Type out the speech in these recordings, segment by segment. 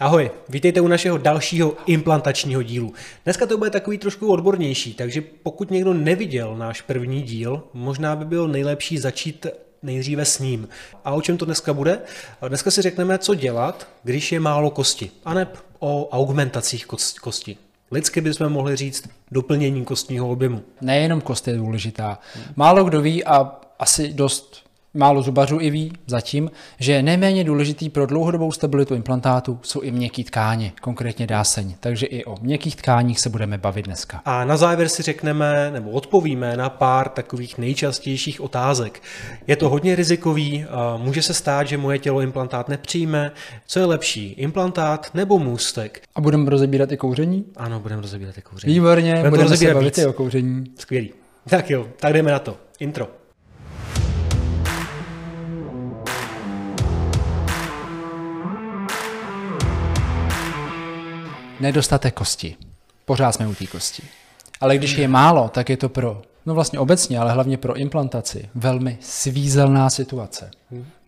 Ahoj, vítejte u našeho dalšího implantačního dílu. Dneska to bude takový trošku odbornější, takže pokud někdo neviděl náš první díl, možná by bylo nejlepší začít nejdříve s ním. A o čem to dneska bude? Dneska si řekneme, co dělat, když je málo kosti, aneb o augmentacích kosti. Lidsky bychom mohli říct doplnění kostního objemu. Nejenom kost je důležitá. Málo kdo ví a asi dost málo zubařů i ví zatím, že nejméně důležitý pro dlouhodobou stabilitu implantátu jsou i měkké tkáně, konkrétně dáseň. Takže i o měkkých tkáních se budeme bavit dneska. A na závěr si řekneme nebo odpovíme na pár takových nejčastějších otázek. Je to hodně rizikový, může se stát, že moje tělo implantát nepřijme. Co je lepší, implantát nebo můstek? A budeme rozebírat i kouření? Ano, budeme rozebírat i kouření. Výborně, budeme, budeme se bavit i o kouření. Skvělý. Tak jo, tak jdeme na to. Intro. Nedostatek kosti. Pořád jsme u té kosti. Ale když je málo, tak je to pro, no vlastně obecně, ale hlavně pro implantaci, velmi svízelná situace.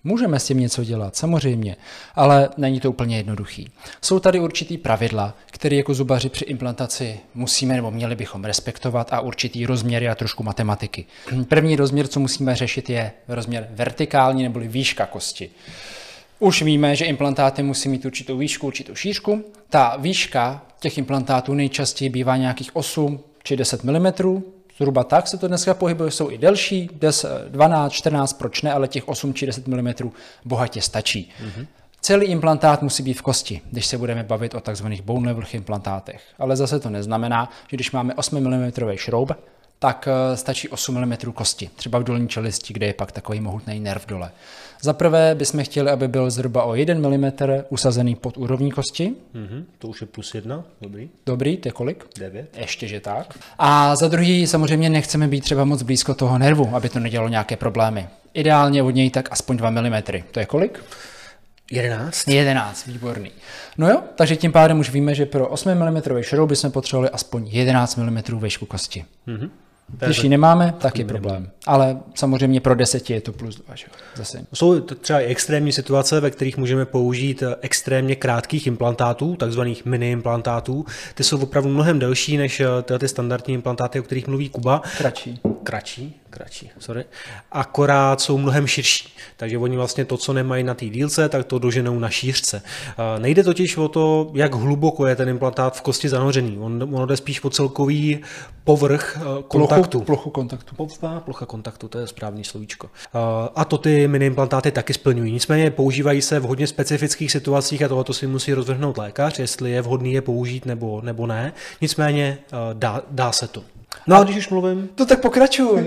Můžeme s tím něco dělat, samozřejmě, ale není to úplně jednoduchý. Jsou tady určitý pravidla, které jako zubaři při implantaci musíme nebo měli bychom respektovat a určitý rozměry a trošku matematiky. První rozměr, co musíme řešit, je rozměr vertikální neboli výška kosti. Už víme, že implantáty musí mít určitou výšku, určitou šířku. Ta výška těch implantátů nejčastěji bývá nějakých 8 či 10 mm, zhruba tak se to dneska pohybuje, jsou i delší, 10, 12, 14, proč ne, ale těch 8 či 10 mm bohatě stačí. Mm-hmm. Celý implantát musí být v kosti, když se budeme bavit o tzv. bone level implantátech. Ale zase to neznamená, že když máme 8 mm šroub, tak eh, stačí 8 mm kosti, třeba v dolní čelisti, kde je pak takový mohutný nerv dole. Za prvé bychom chtěli, aby byl zhruba o 1 mm usazený pod úrovní kosti. Mm-hmm, to už je plus jedna, dobrý. Dobrý, to je kolik? 9. Ještě, že tak. A za druhý samozřejmě nechceme být třeba moc blízko toho nervu, aby to nedělalo nějaké problémy. Ideálně od něj tak aspoň 2 mm. To je kolik? 11. 11, výborný. No jo, takže tím pádem už víme, že pro 8 mm šroub bychom potřebovali aspoň 11 mm výšku kosti. Mm-hmm. Když ji nemáme, tak je problém. Ale samozřejmě pro deseti je to plus dva. Že? Zase. Jsou třeba i extrémní situace, ve kterých můžeme použít eh, extrémně krátkých implantátů, takzvaných mini implantátů. Ty jsou opravdu mnohem delší než eh, ty standardní implantáty, o kterých mluví Kuba. Kratší. Kratší, kratší, sorry. Akorát jsou mnohem širší. Takže oni vlastně to, co nemají na té dílce, tak to doženou na šířce. Nejde totiž o to, jak hluboko je ten implantát v kosti zanořený. On, ono jde spíš po celkový povrch kontaktu kontaktu. Plochu kontaktu. Plocha, plocha kontaktu, to je správný slovíčko. A to ty mini implantáty taky splňují. Nicméně používají se v hodně specifických situacích a tohoto si musí rozvrhnout lékař, jestli je vhodný je použít nebo, nebo ne. Nicméně dá, dá se to. No a když už mluvím... To tak pokračuj.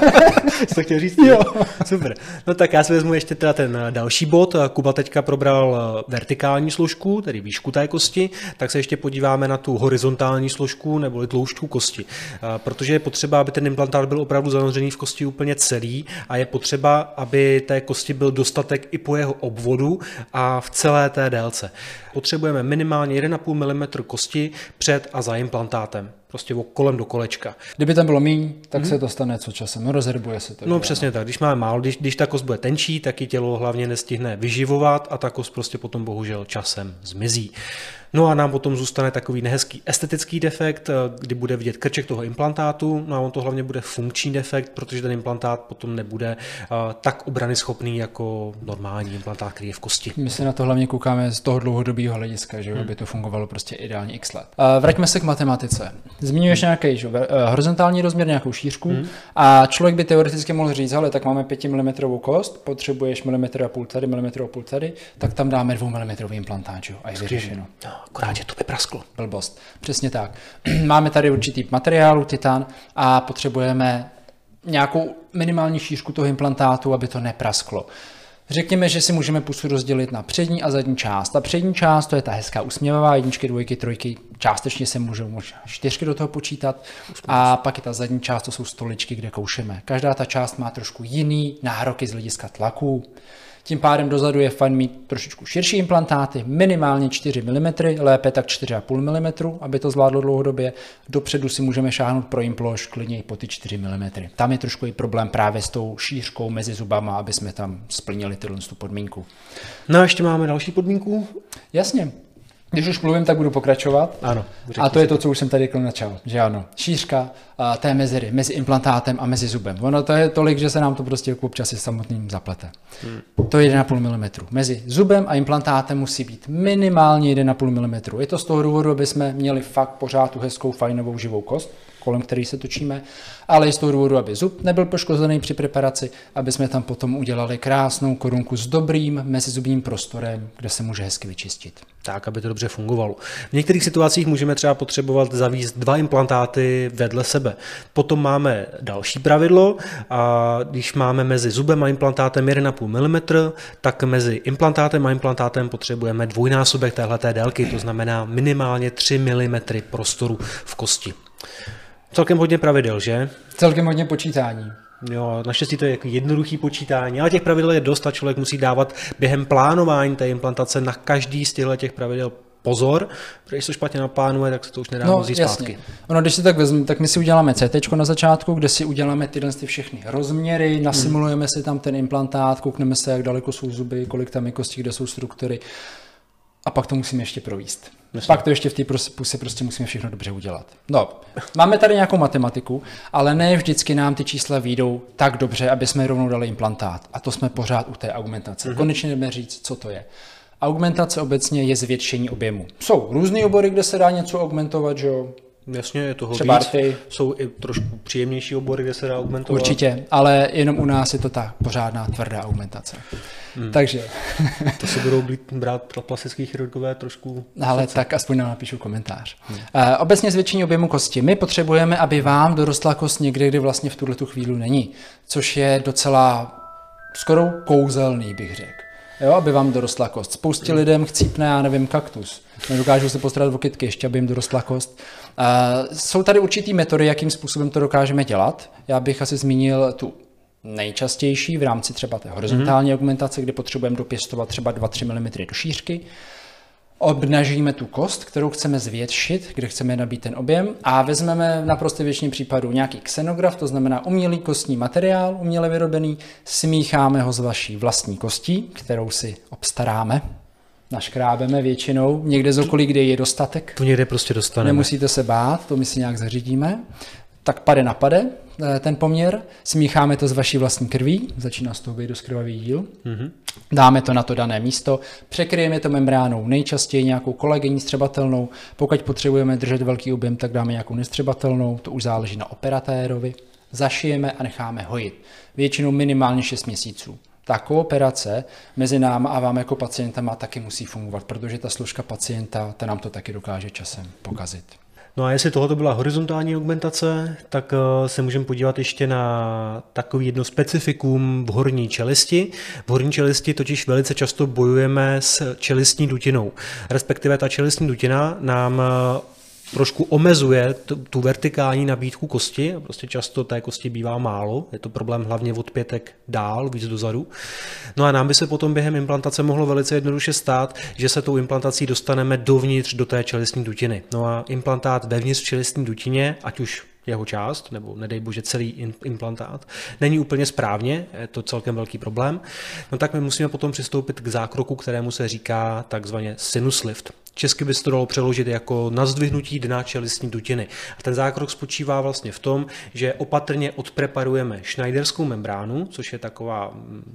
Jsi chtěl říct? Jo. Super. No tak já si vezmu ještě teda ten další bod. Kuba teďka probral eh, vertikální složku, tedy výšku té kosti, tak se ještě podíváme na tu horizontální složku nebo tloušťku kosti. Eh, protože je potřeba, aby ten implantát byl opravdu zanořený v kosti úplně celý a je potřeba, aby té kosti byl dostatek i po jeho obvodu a v celé té délce. Potřebujeme minimálně 1,5 mm kosti před a za implantátem prostě kolem do kolečka. Kdyby tam bylo méně, tak hmm. se to stane co časem, no rozherbuje se to. No přesně tak, když máme málo, když, když ta kost bude tenčí, tak i tělo hlavně nestihne vyživovat a ta kost prostě potom bohužel časem zmizí. No a nám potom zůstane takový nehezký estetický defekt, eh, kdy bude vidět krček toho implantátu, no a on to hlavně bude funkční defekt, protože ten implantát potom nebude uh, tak obrany schopný jako normální implantát, který je v kosti. My se na to hlavně koukáme z toho dlouhodobého hlediska, že hmm. aby to fungovalo prostě ideálně x let. Uh, vraťme se k matematice. Zmiňuješ hmm. nějaký že, horizontální rozměr, nějakou šířku hmm. a člověk by teoreticky mohl říct, ale tak máme 5 mm kost, potřebuješ milimetr a půl tady, milimetr a půl tady, tak tam dáme 2 mm implantát, a je vyřešeno. No akorát, že to vyprasklo. Blbost. Přesně tak. Máme tady určitý materiál, titan, a potřebujeme nějakou minimální šířku toho implantátu, aby to neprasklo. Řekněme, že si můžeme pusu rozdělit na přední a zadní část. Ta přední část to je ta hezká usměvavá, jedničky, dvojky, trojky, částečně se můžou možná čtyřky do toho počítat. A pak je ta zadní část, to jsou stoličky, kde koušeme. Každá ta část má trošku jiný nároky z hlediska tlaku. Tím pádem dozadu je fajn mít trošičku širší implantáty, minimálně 4 mm, lépe tak 4,5 mm, aby to zvládlo dlouhodobě. Dopředu si můžeme šáhnout pro implož klidně i po ty 4 mm. Tam je trošku i problém právě s tou šířkou mezi zubama, aby jsme tam splnili tyhle tu podmínku. No a ještě máme další podmínku? Jasně. Když už mluvím, tak budu pokračovat. Ano. A to je to, co už jsem tady řekl načal, že ano. Šířka té mezery mezi implantátem a mezi zubem. Ono to je tolik, že se nám to prostě občas i samotným zaplete. Hmm. To je 1,5 mm. Mezi zubem a implantátem musí být minimálně 1,5 mm. Je to z toho důvodu, aby jsme měli fakt pořád tu hezkou, fajnovou živou kost, kolem který se točíme, ale i z toho důvodu, aby zub nebyl poškozený při preparaci, aby jsme tam potom udělali krásnou korunku s dobrým mezizubním prostorem, kde se může hezky vyčistit. Tak, aby to dobře fungovalo. V některých situacích můžeme třeba potřebovat zavíst dva implantáty vedle sebe. Potom máme další pravidlo, a když máme mezi zubem a implantátem 1,5 mm, tak mezi implantátem a implantátem potřebujeme dvojnásobek téhleté délky, to znamená minimálně 3 mm prostoru v kosti. Celkem hodně pravidel, že? Celkem hodně počítání. Jo, naštěstí to je jako jednoduchý počítání, ale těch pravidel je dost a člověk musí dávat během plánování té implantace na každý z těchto těch pravidel pozor, protože když to špatně naplánuje, tak se to už nedá no, vzít zpátky. Ono, když si tak vezmu, tak my si uděláme CT na začátku, kde si uděláme tyhle ty všechny rozměry, nasimulujeme hmm. si tam ten implantát, koukneme se, jak daleko jsou zuby, kolik tam je kostí, kde jsou struktury a pak to musíme ještě províst. Myslím. Pak to ještě v té puse prostě musíme všechno dobře udělat. No, máme tady nějakou matematiku, ale ne vždycky nám ty čísla výjdou tak dobře, aby jsme rovnou dali implantát. A to jsme pořád u té augmentace. Mm-hmm. Konečně jdeme říct, co to je. Augmentace obecně je zvětšení objemu. Jsou různé obory, kde se dá něco augmentovat, že jo? Jasně, je toho Třeba víc. Arty. Jsou i trošku příjemnější obory, kde se dá augmentovat. Určitě, ale jenom u nás je to ta pořádná tvrdá augmentace. Hmm. Takže. to se budou brát plastický chirurgové trošku. Ale srdce. tak aspoň nám napíšu komentář. Hmm. Uh, obecně zvětšení objemu kosti. My potřebujeme, aby vám dorostla kost někde, kde vlastně v tuhle tu chvíli není. Což je docela skoro kouzelný, bych řekl. Jo, aby vám dorostla kost. Spoustě hmm. lidem chcípne, já nevím, kaktus. Nedokážou se postarat o kytky, ještě aby jim dorostla kost. Uh, jsou tady určitý metody, jakým způsobem to dokážeme dělat. Já bych asi zmínil tu nejčastější v rámci třeba té horizontální mm-hmm. augmentace, kdy potřebujeme dopěstovat třeba 2-3 mm do šířky. Obnažíme tu kost, kterou chceme zvětšit, kde chceme nabít ten objem a vezmeme na prostě většině případů nějaký xenograf, to znamená umělý kostní materiál, uměle vyrobený, smícháme ho s vaší vlastní kostí, kterou si obstaráme, naškrábeme většinou, někde z okolí, kde je dostatek. To někde prostě dostaneme. Nemusíte se bát, to my si nějak zařídíme. Tak pade na pade, Eh, ten poměr, smícháme to s vaší vlastní krví, začíná z toho být dost krvavý díl, mm-hmm. dáme to na to dané místo, překryjeme to membránou, nejčastěji nějakou kolegení střebatelnou, pokud potřebujeme držet velký objem, tak dáme nějakou nestřebatelnou, to už záleží na operatérovi, zašijeme a necháme hojit. Většinou minimálně 6 měsíců. Ta kooperace mezi náma a vám jako pacientama taky musí fungovat, protože ta složka pacienta, ta nám to taky dokáže časem pokazit. No a jestli tohle byla horizontální augmentace, tak eh, se můžeme podívat ještě na takový jedno specifikum v horní čelisti. V horní čelisti totiž velice často bojujeme s čelistní dutinou. Respektive ta čelistní dutina nám eh, trošku omezuje tu, tu vertikální nabídku kosti, prostě často té kosti bývá málo, je to problém hlavně od pětek dál, víc dozadu. No a nám by se potom během implantace mohlo velice jednoduše stát, že se tou implantací dostaneme dovnitř do té čelistní dutiny. No a implantát vevnitř čelistní dutině, ať už jeho část, nebo nedej bože celý implantát, není úplně správně, je to celkem velký problém, no tak my musíme potom přistoupit k zákroku, kterému se říká takzvaně sinus lift. Česky by se to dalo přeložit jako nazdvihnutí dna čelistní dutiny. A ten zákrok spočívá vlastně v tom, že opatrně odpreparujeme schneiderskou membránu, což je taková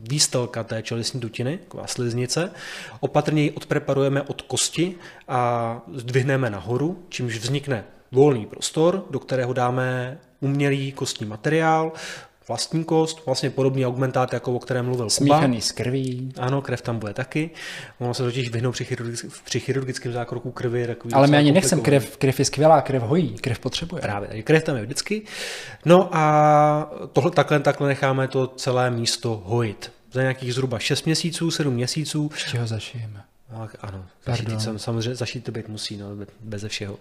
výstelka té čelistní dutiny, taková sliznice. Opatrně ji odpreparujeme od kosti a zdvihneme nahoru, čímž vznikne volný prostor, do kterého dáme umělý kostní materiál, vlastní kost, vlastně podobný augmentát, jako o kterém mluvil Smíchaný Kuba. s krví. Ano, krev tam bude taky. Ono se totiž vyhnout při, chirurgick, při chirurgickém zákroku krvi. Takový Ale my ani nechcem krev, krev je skvělá, krev hojí, krev potřebuje. Právě, takže krev tam je vždycky. No a tohle, takhle, takhle necháme to celé místo hojit. Za nějakých zhruba 6 měsíců, 7 měsíců. Ještě ho zašijeme. Ano, zašít, samozřejmě zašít to být musí, no, beze všeho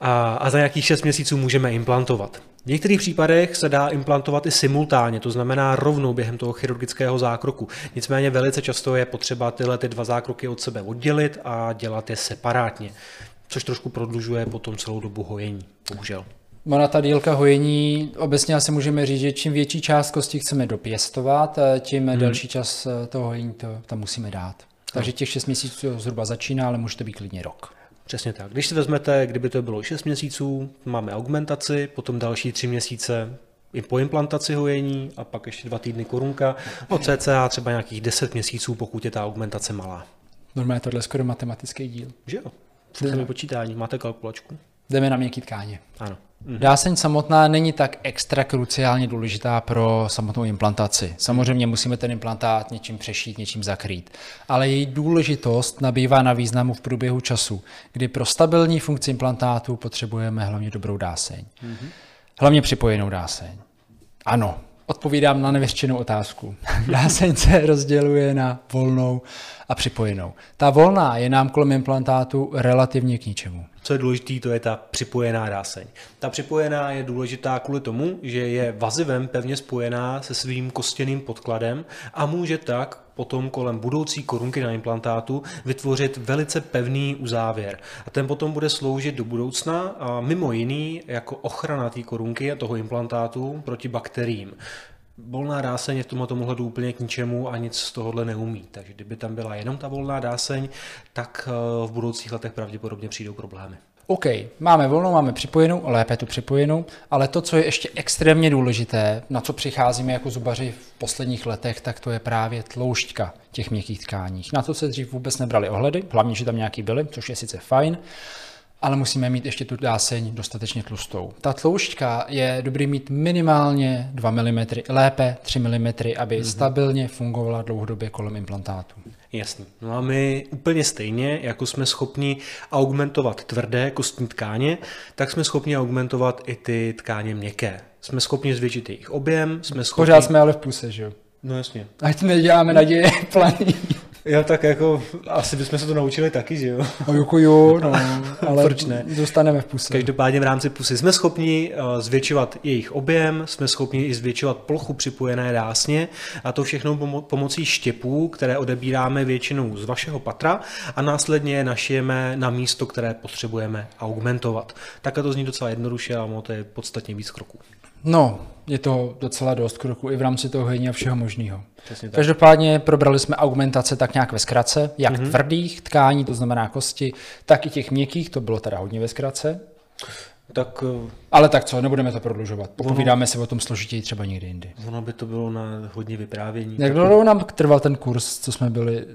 a, a za nějakých 6 měsíců můžeme implantovat. V některých případech se dá implantovat i simultánně, to znamená rovnou během toho chirurgického zákroku. Nicméně velice často je potřeba tyhle ty dva zákroky od sebe oddělit a dělat je separátně, což trošku prodlužuje potom celou dobu hojení, bohužel. Ona ta dílka hojení, obecně asi můžeme říct, že čím větší část kosti chceme dopěstovat, tím hmm. delší čas toho hojení to tam musíme dát. Takže těch 6 měsíců zhruba začíná, ale může to být klidně rok. Přesně tak. Když si vezmete, kdyby to bylo 6 měsíců, máme augmentaci, potom další 3 měsíce i po implantaci hojení a pak ještě dva týdny korunka, no cca třeba nějakých 10 měsíců, pokud je ta augmentace malá. Normálně tohle je skoro matematický díl. Že jo? Furt počítání, máte kalkulačku? Jdeme na měkký tkáně. Ano. Dáseň samotná není tak extra kruciálně důležitá pro samotnou implantaci. Samozřejmě musíme ten implantát něčím přešít, něčím zakrýt. Ale její důležitost nabývá na významu v průběhu času, kdy pro stabilní funkci implantátu potřebujeme hlavně dobrou dáseň. Mm-hmm. Hlavně připojenou dáseň. Ano, odpovídám na nevyřčenou otázku. Dáseň se rozděluje na volnou a připojenou. Ta volná je nám kolem implantátu relativně k ničemu. Co je důležité, to je ta připojená dáseň. Ta připojená je důležitá kvůli tomu, že je vazivem pevně spojená se svým kostěným podkladem a může tak potom kolem budoucí korunky na implantátu vytvořit velice pevný uzávěr. A ten potom bude sloužit do budoucna a mimo jiný jako ochrana té korunky a toho implantátu proti bakteriím. Volná dáseň je v tomhle ohledu úplně k ničemu a nic z tohohle neumí. Takže kdyby tam byla jenom ta volná dáseň, tak eh, v budoucích letech pravděpodobně přijdou problémy. OK, máme volnou, máme připojenou, lépe tu připojenou, ale to, co je ještě extrémně důležité, na co přicházíme jako zubaři v posledních letech, tak to je právě tloušťka těch měkkých tkáních. Na to se dřív vůbec nebrali ohledy, hlavně, že tam nějaký byly, což je sice fajn, ale musíme mít ještě tu dáseň dostatečně tlustou. Ta tloušťka je dobrý mít minimálně 2 mm, lépe 3 mm, aby mm-hmm. stabilně fungovala dlouhodobě kolem implantátu. Jasný. No a my úplně stejně, jako jsme schopni augmentovat tvrdé kostní tkáně, tak jsme schopni augmentovat i ty tkáně měkké. Jsme schopni zvětšit jejich objem, jsme schopni... Pořád jsme ale v puse, že jo? No jasně. Ať neděláme naděje planý. Jo, tak jako asi bychom se to naučili taky, že jo? No, jako jo, no, ale Proč ne? zůstaneme v puse. Každopádně v rámci pusy jsme schopni eh, zvětšovat jejich objem, jsme schopni i zvětšovat plochu připojené dásně a to všechno pomo- pomocí štěpů, které odebíráme většinou z vašeho patra a následně je našijeme na místo, které potřebujeme augmentovat. Takhle to zní docela jednoduše, ale to je podstatně víc kroků. No, je to docela dost kroků i v rámci toho hojení a všeho možného. Každopádně probrali jsme augmentace tak nějak ve zkratce, jak mm-hmm. tvrdých tkání, to znamená kosti, tak i těch měkkých, to bylo teda hodně ve zkratce. Tak, eh, Ale tak co, nebudeme to prodlužovat. Popovídáme ono, si o tom složitěji třeba někdy jindy. Ono by to bylo na hodně vyprávění. Jak dlouho nám trval ten kurz, co jsme byli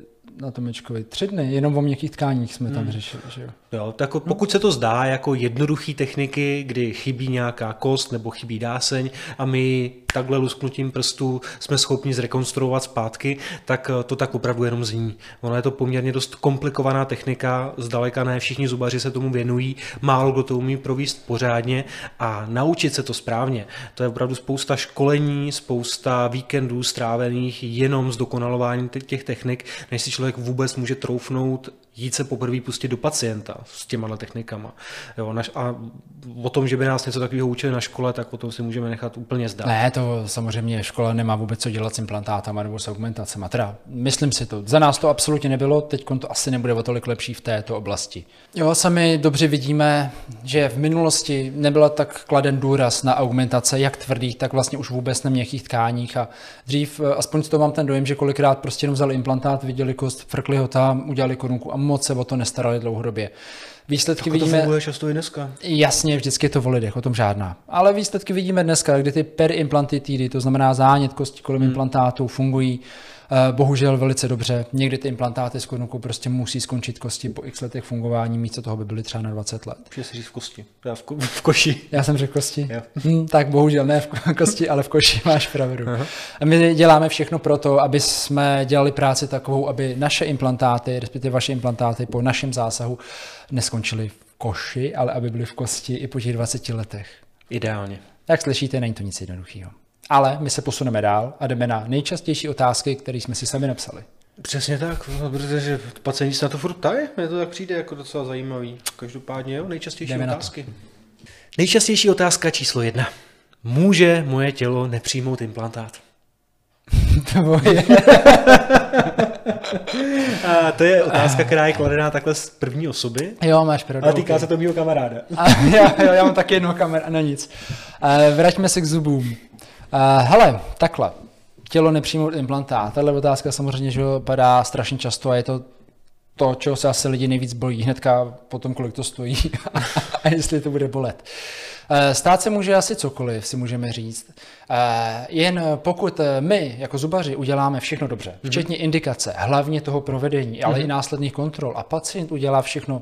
na Tomečkovi. Tři dny, jenom o měkkých tkáních jsme tam hmm. řešili. Že jo? Jo, tak pokud se to zdá jako jednoduché techniky, kdy chybí nějaká kost nebo chybí dáseň a my takhle lusknutím prstů jsme schopni zrekonstruovat zpátky, tak eh, to tak opravdu jenom zní. Ono je to poměrně dost komplikovaná technika, zdaleka ne všichni zubaři se tomu věnují, málo kdo to umí províst pořádně a naučit se to správně. To je opravdu spousta školení, spousta víkendů strávených jenom s dokonalováním těch technik, než si člověk vůbec může troufnout jít se poprvé pustit do pacienta s těma technikama. Jo, naš, a o tom, že by nás něco takového učili na škole, tak o tom si můžeme nechat úplně zdát. Ne, to samozřejmě škola nemá vůbec co dělat s implantátama nebo s augmentacemi. Teda myslím si to. Za nás to absolutně nebylo, teď to asi nebude o tolik lepší v této oblasti. Jo, sami dobře vidíme, že v minulosti nebyla tak kladen důraz na augmentace, jak tvrdých, tak vlastně už vůbec na měkkých tkáních. A dřív, eh, aspoň toho mám ten dojem, že kolikrát prostě jenom vzali implantát, viděli kost, frkli ho tam, udělali korunku a moc se o to nestarali dlouhodobě. Výsledky tak vidíme. To funguje často i dneska. Jasně, vždycky je to o lidech, o tom žádná. Ale výsledky vidíme dneska, kdy ty periimplantitidy, to znamená zánět kosti kolem hmm. implantátů, fungují bohužel velice dobře. Někdy ty implantáty s korunkou prostě musí skončit kosti po x letech fungování, místo toho by byly třeba na 20 let. Může si říct v kosti. Já v, ko- v koši. Já jsem řekl kosti. Hm, tak bohužel ne v kosti, ale v koši máš pravdu. Uh-huh. A my děláme všechno pro to, aby jsme dělali práci takovou, aby naše implantáty, respektive vaše implantáty po našem zásahu neskončily v koši, ale aby byly v kosti i po těch 20 letech. Ideálně. Jak slyšíte, není to nic jednoduchého. Ale my se posuneme dál a jdeme na nejčastější otázky, které jsme si sami napsali. Přesně tak, protože pacienti se na to furt ptají, mně to tak přijde jako docela zajímavý. Každopádně jo, nejčastější jdeme otázky. Nejčastější otázka číslo jedna. Může moje tělo nepřijmout implantát? Tvoje. a to je otázka, která je kladená takhle z první osoby. Jo, máš pravdu. Ale týká okay. se to mého kamaráda. a, jo, jo, já mám taky jednoho kamaráda, no nic. Uh, vraťme se k zubům. Uh, hele, takhle. tělo nepřijmout implantát. Tahle otázka samozřejmě že padá strašně často a je to to, čeho se asi lidi nejvíc bojí, hnedka potom, kolik to stojí a jestli to bude bolet. Eh, stát se může asi cokoliv, si můžeme říct. Eh, jen pokud my, jako zubaři, uděláme všechno dobře, mhm. včetně indikace, hlavně toho provedení, ale mm-hmm. i následných kontrol, a pacient udělá všechno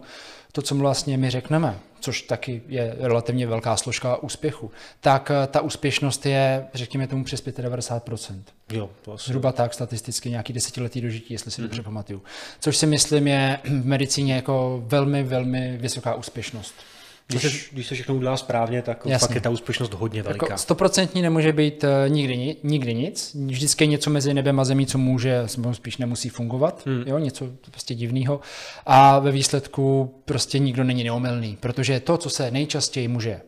to, co mu vlastně my řekneme, což taky je relativně velká složka úspěchu, tak eh, ta úspěšnost je, řekněme tomu, přes 95%. Jo, to asi. Zhruba tak statisticky nějaký desetiletý dožití, jestli si mm-hmm. dobře pamatuju. Což si myslím je v medicíně jako velmi, velmi vysoká úspěšnost. Když, se, když se všechno udělá správně, tak Jasně. pak je ta úspěšnost hodně jako veliká. Jako stoprocentní nemůže být uh, nikdy, nikdy nic. Vždycky je něco mezi nebem a zemí, co může, spíš nemusí fungovat. Hmm. Jo, něco prostě divného. A ve výsledku prostě nikdo není neomylný, protože to, co se nejčastěji může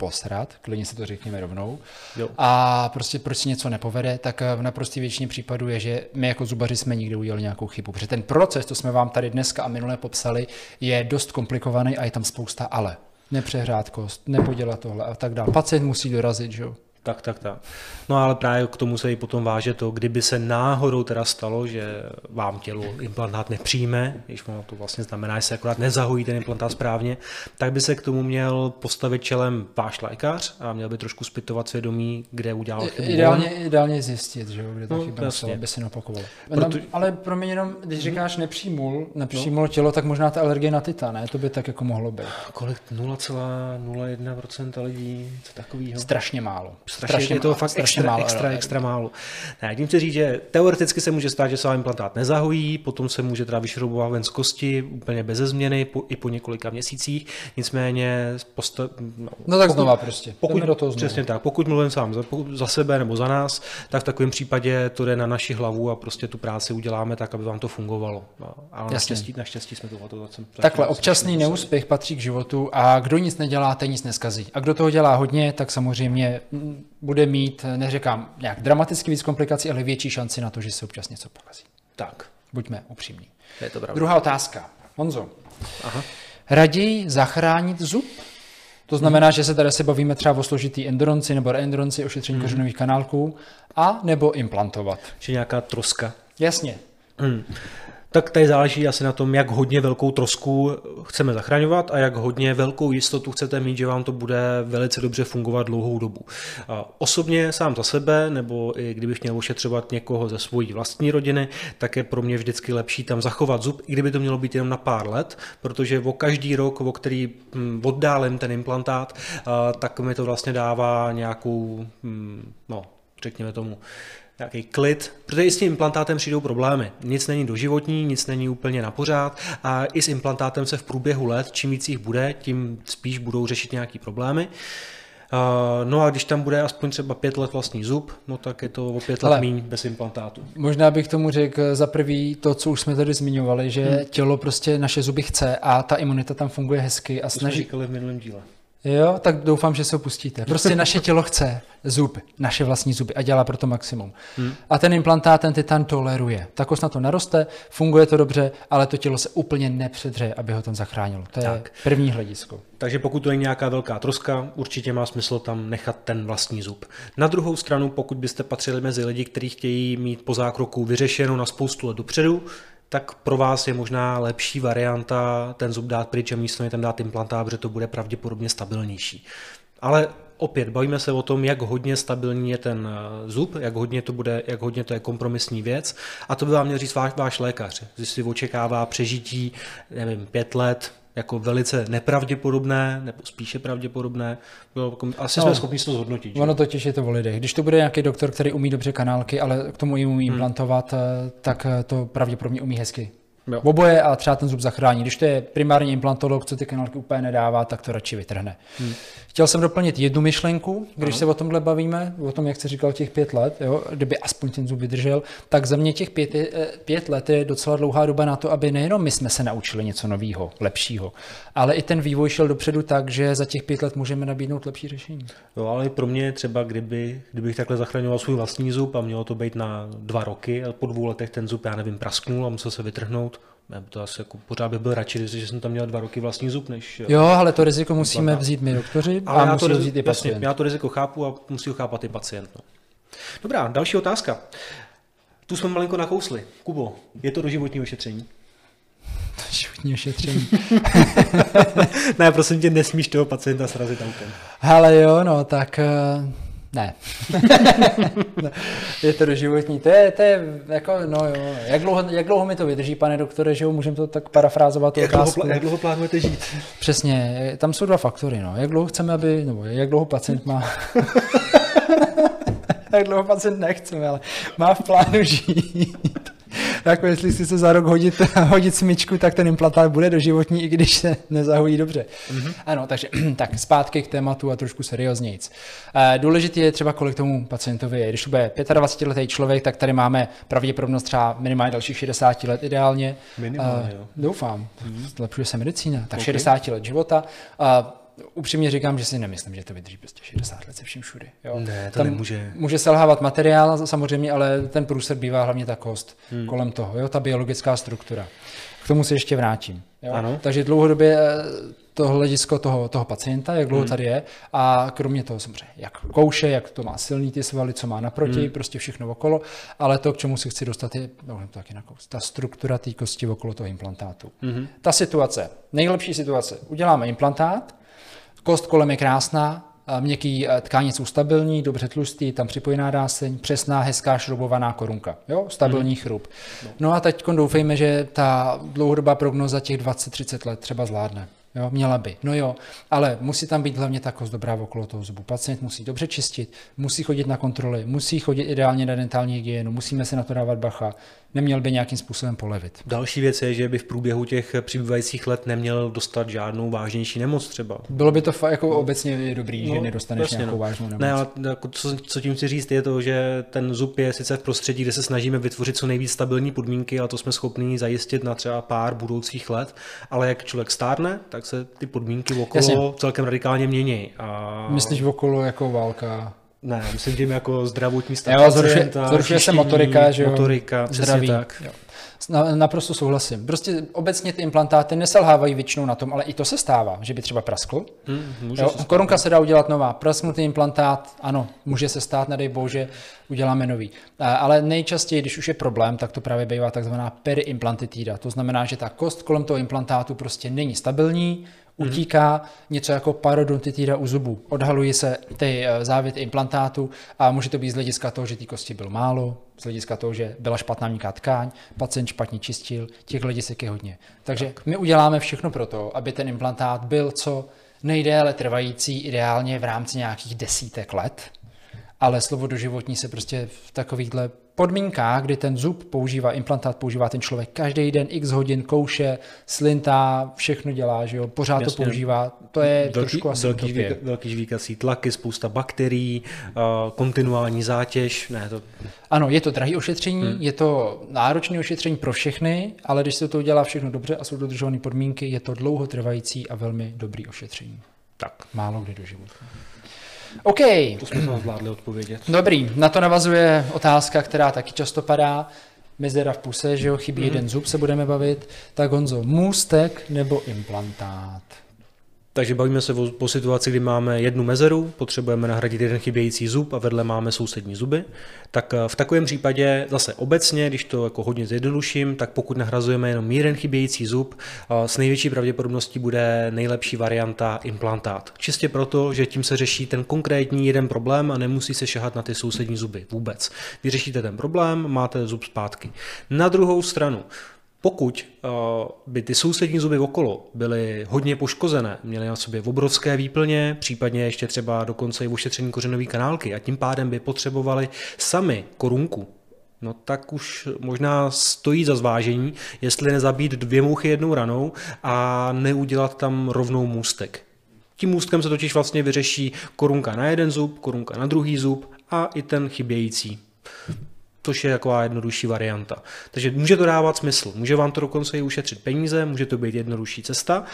posrat, klidně si to řekněme rovnou. Jo. A prostě proč si něco nepovede, tak v naprosté většině případů je, že my jako zubaři jsme nikdy udělali nějakou chybu. Protože ten proces, to jsme vám tady dneska a minule popsali, je dost komplikovaný a je tam spousta ale. Nepřehrát kost, nepodělat tohle a tak dále. Pacient musí dorazit, že jo. Tak, tak, tak. No ale právě k tomu se i potom váže to, kdyby se náhodou teda stalo, že vám tělo implantát nepřijme, když ono to vlastně znamená, že se akorát nezahojí ten implantát správně, tak by se k tomu měl postavit čelem váš lékař a měl by trošku zpytovat svědomí, kde udělal chybu. Ideálně, ideálně zjistit, že jo, kde ta no, chyba musela, aby se napakovala. Proto... ale pro mě jenom, když říkáš nepřijmul, nepřijmul no. tělo, tak možná ta alergie na titan, ne? To by tak jako mohlo být. Kolik? 0,01% lidí, co takového? Strašně málo strašně, strašně je to fakt extra, málo, extra, extra, extra málo. Ne, tím chci říct, že teoreticky se může stát, že se vám implantát nezahojí, potom se může teda vyšroubovat ven z kosti úplně bez změny po, i po několika měsících, nicméně posta, no, no tak pokud, znova prostě. Pokud, do toho znova. Přesně tak, pokud mluvím sám za, za sebe nebo za nás, tak v takovém případě to jde na naši hlavu a prostě tu práci uděláme tak, aby vám to fungovalo. No, ale naštěstí, naštěstí jsme to, to Takhle, občasný neúspěch patří k životu a kdo nic nedělá, ten nic neskazí. A kdo toho dělá hodně, tak samozřejmě bude mít, neříkám nějak dramaticky víc komplikací, ale větší šanci na to, že se občas něco pokazí. Tak. Buďme upřímní. Je to pravda. Druhá otázka. Honzo. Aha. Raději zachránit zub? To znamená, hmm. že se tady se bavíme třeba o složitý enduronci nebo reenduronci, ošetření hmm. kořenových kanálků, a nebo implantovat. Či nějaká troska. Jasně. Hmm tak tady záleží asi na tom, jak hodně velkou trosku chceme zachraňovat a jak hodně velkou jistotu chcete mít, že vám to bude velice dobře fungovat dlouhou dobu. Osobně sám za sebe, nebo i kdybych měl ošetřovat někoho ze svojí vlastní rodiny, tak je pro mě vždycky lepší tam zachovat zub, i kdyby to mělo být jenom na pár let, protože o každý rok, o který hm, oddálím ten implantát, tak mi to vlastně dává nějakou, hm, no, řekněme tomu, nějaký klid, protože i s tím implantátem přijdou problémy. Nic není doživotní, nic není úplně na pořád a i s implantátem se v průběhu let, čím víc jich bude, tím spíš budou řešit nějaký problémy. No a když tam bude aspoň třeba pět let vlastní zub, no tak je to o pět let méně bez implantátu. Možná bych tomu řekl za prvý to, co už jsme tady zmiňovali, že hmm. tělo prostě naše zuby chce a ta imunita tam funguje hezky a to snaží. Jsme říkali v minulém díle. Jo, tak doufám, že se opustíte. Prostě naše tělo chce zub, naše vlastní zuby a dělá pro to maximum. Hmm. A ten implantát, ten titan toleruje. Ta kost na to naroste, funguje to dobře, ale to tělo se úplně nepředře, aby ho tam zachránilo. To tak. je první hledisko. Takže pokud to je nějaká velká troska, určitě má smysl tam nechat ten vlastní zub. Na druhou stranu, pokud byste patřili mezi lidi, kteří chtějí mít po zákroku vyřešeno na spoustu let dopředu, tak pro vás je možná lepší varianta ten zub dát pryč a místo něj tam dát implantát, protože to bude pravděpodobně stabilnější. Ale opět bavíme se o tom, jak hodně stabilní je ten eh, zub, jak hodně to, bude, jak hodně to je kompromisní věc a to by vám měl říct váš, váš lékař. Jestli očekává přežití, nevím, pět let, jako velice nepravděpodobné, nebo spíše pravděpodobné. Bylo, jako, asi no, jsme schopni to zhodnotit. Ono totiž je to o lidech. Když to bude nějaký doktor, který umí dobře kanálky, ale k tomu i umí hmm. implantovat, eh, tak eh, to pravděpodobně umí hezky. Jo. Oboje a třeba ten zub zachrání. Když to je primární implantolog, co ty kanálky úplně nedává, tak to radši vytrhne. Hmm. Chtěl jsem doplnit jednu myšlenku, když ano. se o tomhle bavíme, o tom, jak jsi říkal, těch pět let, jo, kdyby aspoň ten zub vydržel, tak za mě těch pět, eh, pět let je docela dlouhá doba na to, aby nejenom my jsme se naučili něco nového, lepšího, ale i ten vývoj šel dopředu tak, že za těch pět let můžeme nabídnout lepší řešení. Jo, ale pro mě třeba, kdyby, kdybych takhle zachraňoval svůj vlastní zub a mělo to být na dva roky a po dvou letech ten zub, já nevím, prasknul a musel se vytrhnout, já to asi jako pořád bych byl radši, že jsem tam měl dva roky vlastní zub, než... Jo, ale to riziko musíme vzít my doktoři a já musí to vzít i pacient. Jasně, já to riziko chápu a musí ho chápat i pacient. No. Dobrá, další otázka. Tu jsme malinko nakousli. Kubo, je to doživotní ošetření? Životní ošetření. ne, prosím tě, nesmíš toho pacienta srazit autem. Hele jo, no tak eh, ne. je to doživotní. To je, to je jako, no jo. Jak dlouho, jak dlouho mi to vydrží, pane doktore, že jo, můžeme to tak parafrázovat Jak dlouho, plá- jak dlouho plánujete žít? Přesně, tam jsou dva faktory, no. Jak dlouho chceme, aby, nebo jak dlouho pacient má... jak dlouho pacient nechce, ale má v plánu žít. Jako jestli si se za rok hodit, hodit smyčku, tak ten implantát bude doživotní, i když se nezahojí dobře. Mm-hmm. Ano, takže tak zpátky k tématu a trošku serióznějc. Eh, Důležité je třeba, kolik tomu pacientovi je. Když to bude 25-letý člověk, tak tady máme pravděpodobnost třeba minimálně dalších 60 let ideálně. Minimálně, Eh, jo. Doufám, zlepšuje se medicína. Tak Ok. 60 let života. A upřímně říkám, že si nemyslím, že to vydrží prostě 60 let se vším všudy. Jo. Ne, to Tam nemůže. Může selhávat materiál samozřejmě, ale ten průser bývá hlavně ta kost hmm. kolem toho, jo, ta biologická struktura. K tomu se ještě vrátím. Jo. Ano. Takže dlouhodobě eh, to hledisko toho, toho pacienta, jak dlouho hmm. tady je, a kromě toho samozřejmě, jak kouše, jak to má silný ty svaly, co má naproti, hmm. prostě všechno okolo, ale to, k čemu se chci dostat, je no, to taky na kost, ta struktura té kosti okolo toho implantátu. Hmm. Ta situace, nejlepší situace, uděláme implantát, Kost kolem je krásná, měkký eh, tkáně jsou stabilní, dobře tlustý, tam připojená dáseň, přesná, hezká šroubovaná korunka. Jo, stabilní hmm. chrup. No a teď doufejme, že ta dlouhodobá prognoza těch 20-30 let třeba zvládne. Jo, měla by. No jo, ale musí tam být hlavně ta kost dobrá okolo toho zubu. Pacient musí dobře čistit, musí chodit na kontroly, musí chodit ideálně na dentální hygienu, musíme se na to dávat bacha, neměl by nějakým způsobem polevit. Další věc je, že by v průběhu těch přibývajících let neměl dostat žádnou vážnější nemoc třeba. Bylo by to fa- jako obecně je dobrý, že No, nedostaneš jasně, nějakou no. vážnou nemoc. Ne, ale jako co, co tím chci říct, je to, že ten zub je sice v prostředí, kde se snažíme vytvořit co nejvíc stabilní podmínky, ale to jsme schopni zajistit na třeba pár budoucích let, ale jak člověk stárne, tak se ty podmínky okolo Jasně. celkem radikálně mění. A... Myslíš okolo jako válka? Ne, myslím tím jako zdravotní stav Jo, zhoršuje, se motorika, že jo? Motorika, přesně zdraví. tak. Jo. Na, naprosto souhlasím. Prostě obecně ty implantáty neselhávají většinou na tom, ale i to se stává, že by třeba praskl. Hm, může Jo, se korunka se dá udělat nová. Prasknutý implantát, ano, může se stát, nedej bože, uděláme nový. Ale nejčastěji, když už je problém, tak to právě bývá takzvaná periimplantitída. To znamená, že ta kost kolem toho implantátu prostě není stabilní, utíká něco jako parodontitida u zubu. Odhalují se ty eh, závěty implantátu a může to být z hlediska toho, že té kosti bylo málo, z hlediska toho, že byla špatná měkká tkáň, pacient špatně čistil, těch hledisek je hodně. Takže my uděláme všechno pro to, aby ten implantát byl co nejdéle trvající, ideálně v rámci nějakých desítek let, ale slovo doživotní se prostě v takovýchhle podmínkách, kdy ten zub používá, implantát používá ten člověk každý den, x hodin kouše, slintá, všechno dělá, že jo, pořád Jasně. to používá, to je velký, trošku asi velký, žvíka, velký žvíkací tlaky, spousta bakterií, uh, kontinuální zátěž, ne, to Ano, je to drahý ošetření, hmm. je to náročné ošetření pro všechny, ale když se to udělá všechno dobře a jsou dodržované podmínky, je to dlouhotrvající a velmi dobrý ošetření. tak. Málo kdy do života. OK, To jsme to zvládli odpovědět. dobrý. Na to navazuje otázka, která taky často padá. Mezera v puse, že jo, chybí jeden zub, se budeme bavit. Tak Honzo, můstek nebo implantát? Takže bavíme se o, po situaci, kdy máme jednu mezeru, potřebujeme nahradit jeden chybějící zub a vedle máme sousední zuby. Tak eh, v takovém případě zase obecně, když to jako hodně zjednoduším, tak pokud nahrazujeme jenom jeden chybějící zub, eh, s největší pravděpodobností bude nejlepší varianta implantát. Čistě proto, že tím se řeší ten konkrétní jeden problém a nemusí se šahat na ty sousední zuby vůbec. Vyřešíte ten problém, máte zub zpátky. Na druhou stranu, pokud uh, by ty sousední zuby okolo byly hodně poškozené, měly na sobě obrovské výplně, případně ještě třeba dokonce i ošetření kořenové kanálky a tím pádem by potřebovali sami korunku, no tak už možná stojí za zvážení, jestli nezabít dvě mouchy jednou ranou a neudělat tam rovnou můstek. Tím můstkem se totiž vlastně vyřeší korunka na jeden zub, korunka na druhý zub a i ten chybějící což je taková jednodušší varianta. Takže může to dávat smysl, může vám to dokonce i ušetřit peníze, může to být jednodušší cesta,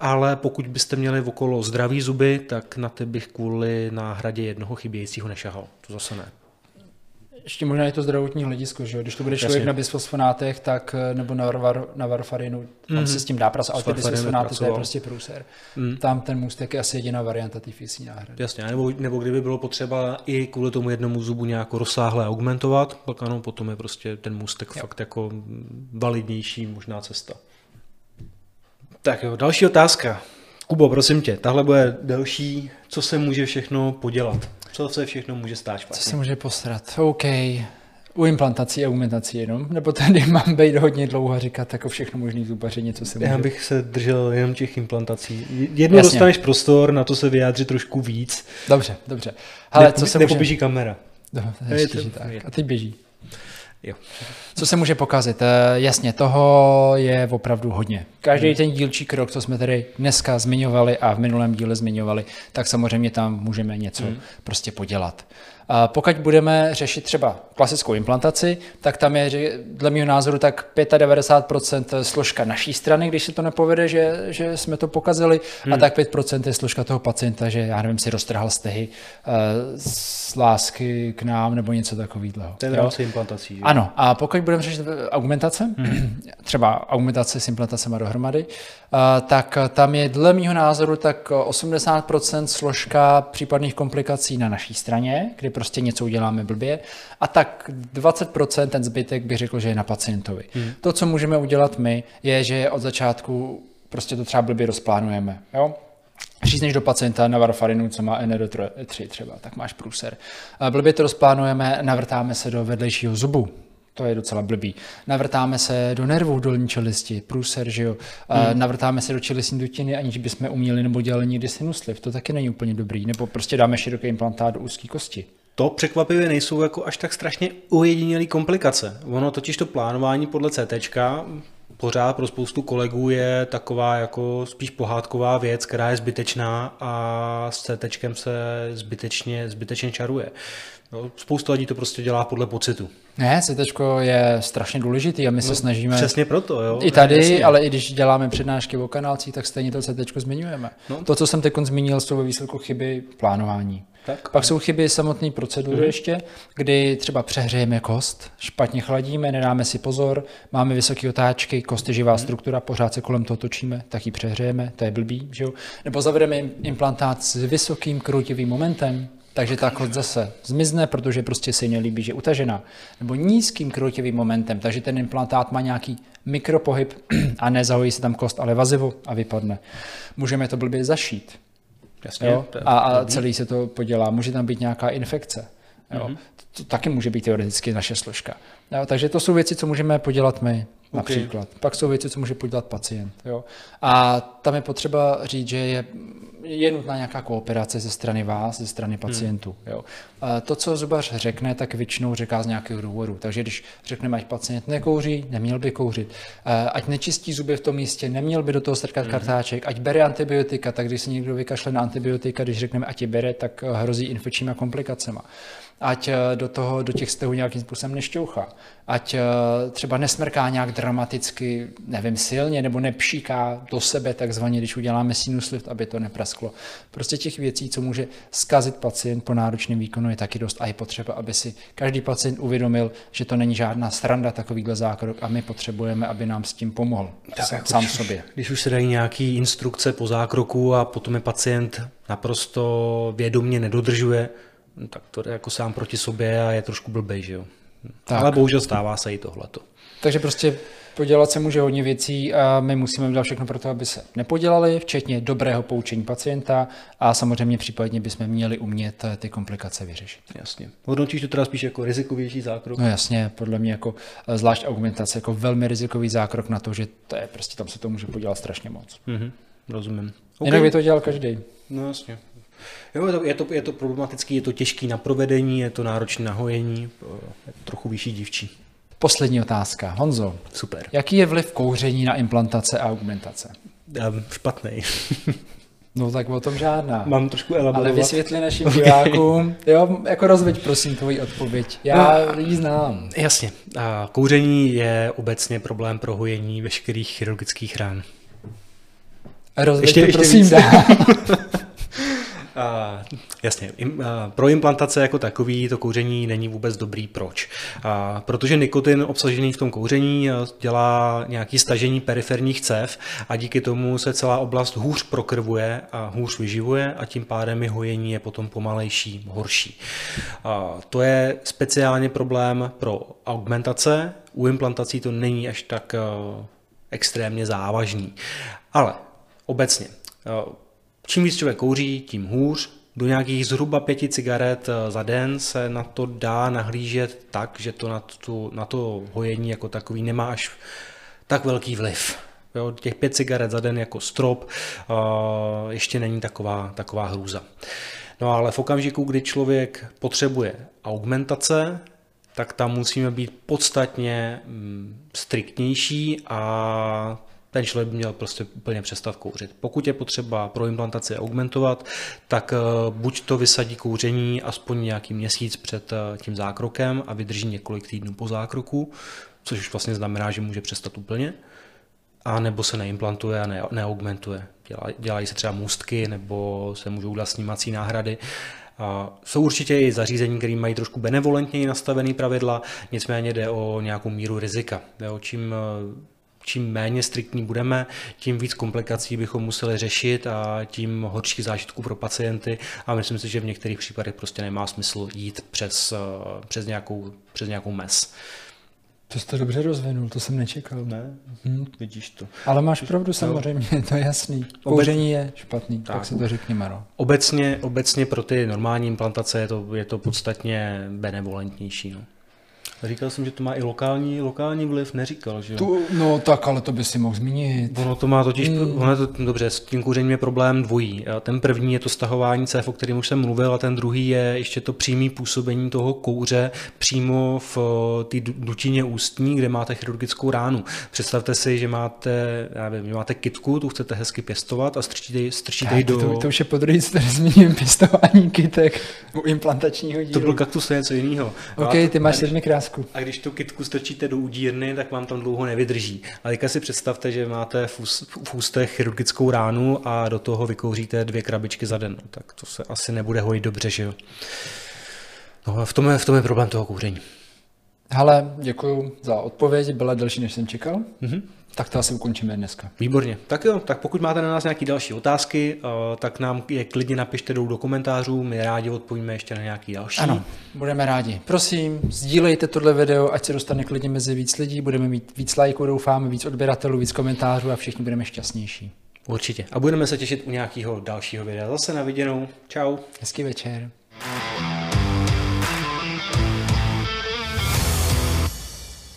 ale pokud byste měli okolo zdraví zuby, tak na ty bych kvůli náhradě jednoho chybějícího nešahal. To zase ne. Ještě možná je to zdravotní hledisko, že jo? Když to bude člověk Jasně. na bisfosfonátech, tak eh, nebo na, var, na varfarinu, tam Mhm. se s tím dá pracovat, ale ty bisfosfonáty to je prostě průser. Mm. Tam ten můstek je asi jediná varianta té físní náhrady. Jasně, nebo, nebo kdyby bylo potřeba i kvůli tomu jednomu zubu nějak rozsáhle augmentovat, pak ano, potom je prostě ten můstek jo. fakt jako validnější možná cesta. Tak jo, další otázka. Kubo, prosím tě, tahle bude delší. Co se může všechno podělat? Co se všechno může stát Co špatně? se může posrat? OK. U implantací a augmentací jenom? Nebo tady mám být hodně dlouho a říkat jako všechno možný zubaři, co se může... Já bych se držel jenom těch implantací. Jednou Jasně. dostaneš prostor na to se vyjádřit trošku víc. Dobře, dobře. Ale Nepo- co se může... nepoběží kamera. Dobře, Je to- tak. je. A teď běží. Jo. Co se může pokazit? Eh, Jasně, toho je opravdu hodně. Každý ten dílčí krok, co jsme tady dneska zmiňovali a v minulém díle zmiňovali, tak samozřejmě tam můžeme něco Hmm. prostě podělat. A pokud budeme řešit třeba klasickou implantaci, tak tam je, dle mého názoru, tak 95% složka naší strany, když se to nepovede, že, že jsme to pokazili, Hmm. a tak 5% je složka toho pacienta, že já nevím, si roztrhal stehy eh, z lásky k nám nebo něco takového. To je v rámci implantací. Že? Ano, a pokud budeme řešit eh, augmentace, třeba augmentace s implantacemi dohromady, eh, tak tam je dle mého názoru tak 80% složka případných komplikací na naší straně, kdy prostě něco uděláme blbě, a tak 20% ten zbytek bych řekl, že je na pacientovi. To, co můžeme udělat my, je, že od začátku prostě to třeba blbě rozplánujeme. Jo? Řízneš do pacienta na varfarinu, co má NR3 třeba, tak máš průser. Blbě to rozplánujeme, navrtáme se do vedlejšího zubu. To je docela blbý. Navrtáme se do nervů dolní čelisti, průser, že jo. A Navrtáme se do čelistní dutiny, aniž bychom uměli nebo dělali někdy sinusliv. To taky není úplně dobrý. Nebo prostě dáme široký implantát do úzké kosti. To překvapivě nejsou jako až tak strašně ojedinělé komplikace. Ono totiž to plánování podle CT pořád pro spoustu kolegů je taková jako spíš pohádková věc, která je zbytečná a s CT se zbytečně, zbytečně čaruje. No, spousta lidí to prostě dělá podle pocitu. Ne, CT je strašně důležitý a my se snažíme... Přesně proto, jo. I tady, Jasně. ale i když děláme přednášky o kanálcích, tak stejně to CT zmiňujeme. No. To, co jsem teď zmínil, jsou ve výsledku chyby plánování. Tak. Pak jsou chyby samotné procedury Mhm. ještě, kdy třeba přehřejeme kost, špatně chladíme, nedáme si pozor, máme vysoké otáčky, kost je živá struktura, pořád se kolem toho točíme, tak ji přehřejeme, to je blbý, že jo? Nebo zavedeme im- implantát s vysokým kroutivým momentem, takže ta kost zase zmizne, protože prostě se jí nelíbí, že je utažená. Nebo nízkým kroutivým momentem, takže ten implantát má nějaký mikropohyb a nezahojí se tam kost, ale vazivo a vypadne. Můžeme to blbě zašít. Jasně. Jo? A, a celý se to podělá. Může tam být nějaká infekce. Jo? Mhm. To taky může být teoreticky naše složka. Jo? Takže to jsou věci, co můžeme podělat my například. Pak jsou věci, co může podělat pacient. Jo? A tam je potřeba říct, že je, je nutná nějaká kooperace ze strany vás, ze strany pacientů. Jo? A to, co zubař řekne, tak většinou říká z nějakého důvodu. Takže když řekneme, ať pacient nekouří, neměl by kouřit, ať nečistí zuby v tom místě, neměl by do toho strkat kartáček, ať bere antibiotika, tak když se někdo vykašle na antibiotika, když řekneme, ať je bere, tak hrozí infekčníma komplikacema ať eh, do, toho, do těch stehů nějakým způsobem nešťouchá, ať eh, třeba nesmrká nějak dramaticky, nevím, silně, nebo nepšíká do sebe takzvaně, když uděláme sinus lift, aby to neprasklo. Prostě těch věcí, co může skazit pacient po náročném výkonu, je taky dost a je potřeba, aby si každý pacient uvědomil, že to není žádná sranda takovýhle zákrok a my potřebujeme, aby nám s tím pomohl Tak, sám už- sobě. Když už se dají nějaký instrukce po zákroku a potom je pacient naprosto vědomně nedodržuje, tak to jde jako sám proti sobě a je trošku blbej, že jo. Tak. Ale bohužel stává se i tohleto. Takže prostě podělat se může hodně věcí a my musíme udělat všechno pro to, aby se nepodělali, včetně dobrého poučení pacienta a samozřejmě případně bychom měli umět eh, ty komplikace vyřešit. Jasně. Hodnotíš to teda spíš jako rizikovější zákrok? No jasně, podle mě jako eh, zvlášť augmentace jako velmi rizikový zákrok na to, že to je prostě tam se to může podělat strašně moc. Mhm, rozumím. Okay. Jinak by to dělal každý. No jasně. Jo, je to, je, to, je to problematický, je to těžký na provedení, je to náročné na hojení, je to trochu vyšší dívčí. Poslední otázka. Honzo, Super. jaký je vliv kouření na implantace a augmentace? Um, špatný. No tak o tom žádná. Mám trošku Ale elaborovat. vysvětli našim divákům, jo, jako rozveď prosím tvoji odpověď. Já ji znám. Jasně. A kouření je obecně problém pro hojení veškerých chirurgických ran. Rozveď Ještě- to ještě prosím. Uh, jasně, im, uh, pro implantace jako takový to kouření není vůbec dobrý. Proč? Uh, protože nikotin obsažený v tom kouření dělá nějaký stažení periferních cev a díky tomu se celá oblast hůř prokrvuje a hůř vyživuje a tím pádem i hojení je potom pomalejší, horší. Uh, to je speciálně problém pro augmentace, u implantací to není až tak uh, extrémně závažný. Ale obecně, uh, Čím víc člověk kouří, tím hůř. Do nějakých zhruba pěti cigaret eh, za den se na to dá nahlížet tak, že to na, tu, na to hojení jako takový nemá až tak velký vliv. Jo, těch pět cigaret za den jako strop uh, ještě není taková, taková hrůza. No ale v okamžiku, kdy člověk potřebuje augmentace, tak tam musíme být podstatně mm, striktnější a ten člověk by měl prostě úplně přestat kouřit. Pokud je potřeba pro implantaci augmentovat, tak eh, buď to vysadí kouření aspoň nějaký měsíc před eh, tím zákrokem a vydrží několik týdnů po zákroku, což už vlastně znamená, že může přestat úplně, a nebo se neimplantuje a ne, neaugmentuje. Dělají, se třeba můstky nebo se můžou udělat snímací náhrady. A jsou určitě i zařízení, které mají trošku benevolentněji nastavený pravidla, nicméně jde o nějakou míru rizika. Jo, čím eh, čím méně striktní budeme, tím víc komplikací bychom museli řešit a tím horší zážitku pro pacienty a myslím si, že v některých případech prostě nemá smysl jít přes, eh, přes, nějakou, přes nějakou mes. To jste dobře rozvinul, to jsem nečekal. Ne, hmm. vidíš to. Ale máš pravdu samozřejmě, to je jasný. Kouření je špatný, tak, tak si to řekněme. No. Obecně, obecně pro ty normální implantace je to, je to podstatně benevolentnější. No. Říkal jsem, že to má i lokální, lokální vliv, neříkal, že tu, No tak, ale to by si mohl zmínit. Ono to má totiž, mm. ono to, dobře, s tím kouřením je problém dvojí. Ten první je to stahování CF, o kterém už jsem mluvil, a ten druhý je ještě to přímé působení toho kouře přímo v té dutině ústní, kde máte chirurgickou ránu. Představte si, že máte, já nevím, máte kitku, tu chcete hezky pěstovat a strčíte, strčíte ji do... To, to, už je podruhé, co tady zmíním pěstování kytek u implantačního dílu. To byl kaktus, to je něco jiného. OK, ty máš sedmi otázku. A když tu kitku strčíte do udírny, tak vám tam dlouho nevydrží. A teďka si představte, že máte v, v ústech chirurgickou ránu a do toho vykouříte dvě krabičky za den. Tak to se asi nebude hojit dobře, že jo? No, v tom je, v tom je problém toho kouření. Hele, děkuji za odpověď, byla delší, než jsem čekal. Mm-hmm. Tak to asi ukončíme dneska. Výborně. Tak jo, tak pokud máte na nás nějaké další otázky, eh, tak nám je klidně napište do komentářů, my rádi odpovíme ještě na nějaký další. Ano, budeme rádi. Prosím, sdílejte tohle video, ať se dostane klidně mezi víc lidí, budeme mít víc lajků, doufáme, víc odběratelů, víc komentářů a všichni budeme šťastnější. Určitě. A budeme se těšit u nějakého dalšího videa. Zase na viděnou. Čau. Hezký večer.